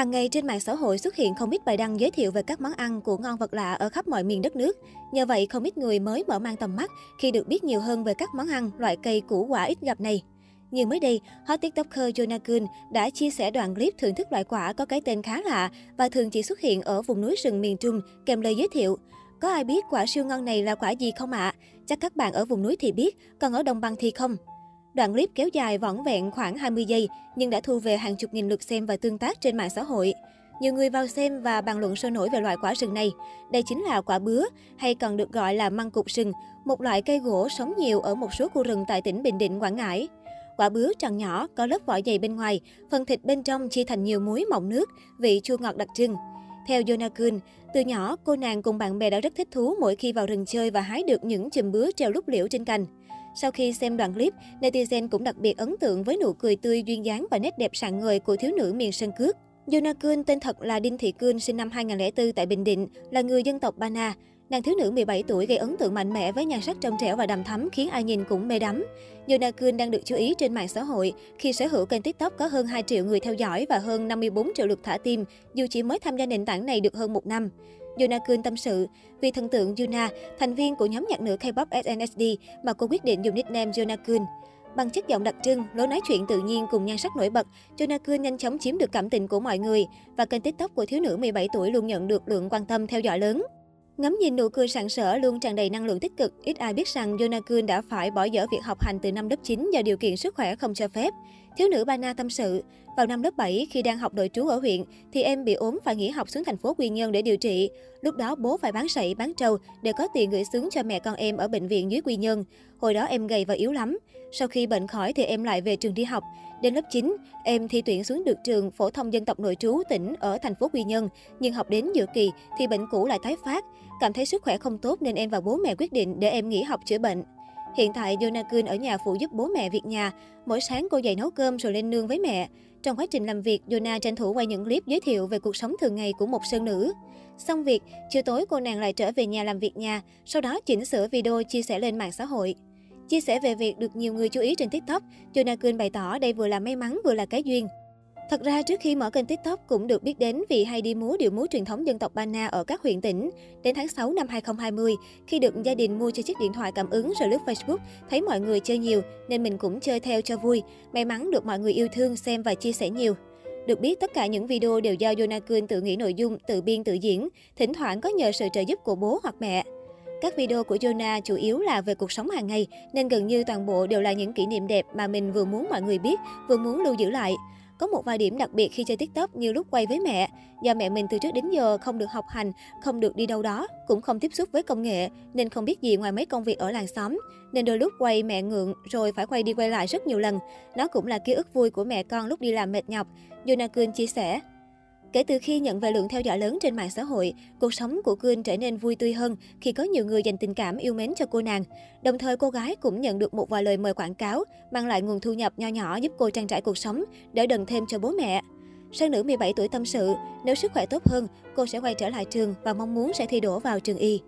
Hàng ngày trên mạng xã hội xuất hiện không ít bài đăng giới thiệu về các món ăn của ngon vật lạ ở khắp mọi miền đất nước. Nhờ vậy, không ít người mới mở mang tầm mắt khi được biết nhiều hơn về các món ăn, loại cây củ quả ít gặp này. Như mới đây, hot tiktoker Jonah Kun đã chia sẻ đoạn clip thưởng thức loại quả có cái tên khá lạ và thường chỉ xuất hiện ở vùng núi rừng miền Trung kèm lời giới thiệu. Có ai biết quả siêu ngon này là quả gì không ạ? À? Chắc các bạn ở vùng núi thì biết, còn ở đồng bằng thì không. Đoạn clip kéo dài vỏn vẹn khoảng 20 giây nhưng đã thu về hàng chục nghìn lượt xem và tương tác trên mạng xã hội. Nhiều người vào xem và bàn luận sôi nổi về loại quả sừng này. Đây chính là quả bứa, hay còn được gọi là măng cụt sừng, một loại cây gỗ sống nhiều ở một số khu rừng tại tỉnh Bình Định, Quảng Ngãi. Quả bứa tròn nhỏ, có lớp vỏ dày bên ngoài, phần thịt bên trong chia thành nhiều muối mọng nước, vị chua ngọt đặc trưng. Theo Jonah từ nhỏ cô nàng cùng bạn bè đã rất thích thú mỗi khi vào rừng chơi và hái được những chùm bứa treo lúc liễu trên cành. Sau khi xem đoạn clip, netizen cũng đặc biệt ấn tượng với nụ cười tươi duyên dáng và nét đẹp sạng ngời của thiếu nữ miền Sơn Cước. Yona Kun tên thật là Đinh Thị Cương, sinh năm 2004 tại Bình Định, là người dân tộc Bana. Nàng thiếu nữ 17 tuổi gây ấn tượng mạnh mẽ với nhan sắc trong trẻo và đầm thắm khiến ai nhìn cũng mê đắm. Yona Kun đang được chú ý trên mạng xã hội khi sở hữu kênh TikTok có hơn 2 triệu người theo dõi và hơn 54 triệu lượt thả tim, dù chỉ mới tham gia nền tảng này được hơn một năm. Yuna Kun tâm sự, vì thần tượng Yuna, thành viên của nhóm nhạc nữ K-pop SNSD mà cô quyết định dùng nickname Yuna Kun. Bằng chất giọng đặc trưng, lối nói chuyện tự nhiên cùng nhan sắc nổi bật, Yuna Kun nhanh chóng chiếm được cảm tình của mọi người và kênh TikTok của thiếu nữ 17 tuổi luôn nhận được lượng quan tâm theo dõi lớn. Ngắm nhìn nụ cười sảng sỡ luôn tràn đầy năng lượng tích cực, ít ai biết rằng Yuna Kun đã phải bỏ dở việc học hành từ năm lớp 9 do điều kiện sức khỏe không cho phép. Thiếu nữ Bana tâm sự, vào năm lớp 7 khi đang học nội trú ở huyện thì em bị ốm phải nghỉ học xuống thành phố Quy Nhơn để điều trị. Lúc đó bố phải bán sậy, bán trâu để có tiền gửi xuống cho mẹ con em ở bệnh viện dưới Quy Nhơn. Hồi đó em gầy và yếu lắm. Sau khi bệnh khỏi thì em lại về trường đi học. Đến lớp 9, em thi tuyển xuống được trường phổ thông dân tộc nội trú tỉnh ở thành phố Quy Nhơn, nhưng học đến giữa kỳ thì bệnh cũ lại tái phát. Cảm thấy sức khỏe không tốt nên em và bố mẹ quyết định để em nghỉ học chữa bệnh. Hiện tại, Jonah ở nhà phụ giúp bố mẹ việc nhà. Mỗi sáng cô dậy nấu cơm rồi lên nương với mẹ. Trong quá trình làm việc, Jonah tranh thủ quay những clip giới thiệu về cuộc sống thường ngày của một sơn nữ. Xong việc, chiều tối cô nàng lại trở về nhà làm việc nhà, sau đó chỉnh sửa video chia sẻ lên mạng xã hội. Chia sẻ về việc được nhiều người chú ý trên TikTok, Jonah bày tỏ đây vừa là may mắn vừa là cái duyên. Thật ra trước khi mở kênh TikTok cũng được biết đến vì hay đi múa điệu múa truyền thống dân tộc Bana ở các huyện tỉnh. Đến tháng 6 năm 2020, khi được gia đình mua cho chiếc điện thoại cảm ứng rồi lướt Facebook, thấy mọi người chơi nhiều nên mình cũng chơi theo cho vui. May mắn được mọi người yêu thương xem và chia sẻ nhiều. Được biết, tất cả những video đều do Yonakun tự nghĩ nội dung, tự biên tự diễn, thỉnh thoảng có nhờ sự trợ giúp của bố hoặc mẹ. Các video của Jonah chủ yếu là về cuộc sống hàng ngày, nên gần như toàn bộ đều là những kỷ niệm đẹp mà mình vừa muốn mọi người biết, vừa muốn lưu giữ lại. Có một vài điểm đặc biệt khi chơi TikTok như lúc quay với mẹ. Do mẹ mình từ trước đến giờ không được học hành, không được đi đâu đó, cũng không tiếp xúc với công nghệ, nên không biết gì ngoài mấy công việc ở làng xóm. Nên đôi lúc quay mẹ ngượng, rồi phải quay đi quay lại rất nhiều lần. Nó cũng là ký ức vui của mẹ con lúc đi làm mệt nhọc. Yonakun chia sẻ. Kể từ khi nhận về lượng theo dõi lớn trên mạng xã hội, cuộc sống của Quyên trở nên vui tươi hơn khi có nhiều người dành tình cảm yêu mến cho cô nàng. Đồng thời cô gái cũng nhận được một vài lời mời quảng cáo, mang lại nguồn thu nhập nho nhỏ giúp cô trang trải cuộc sống, đỡ đần thêm cho bố mẹ. Sang nữ 17 tuổi tâm sự, nếu sức khỏe tốt hơn, cô sẽ quay trở lại trường và mong muốn sẽ thi đỗ vào trường y.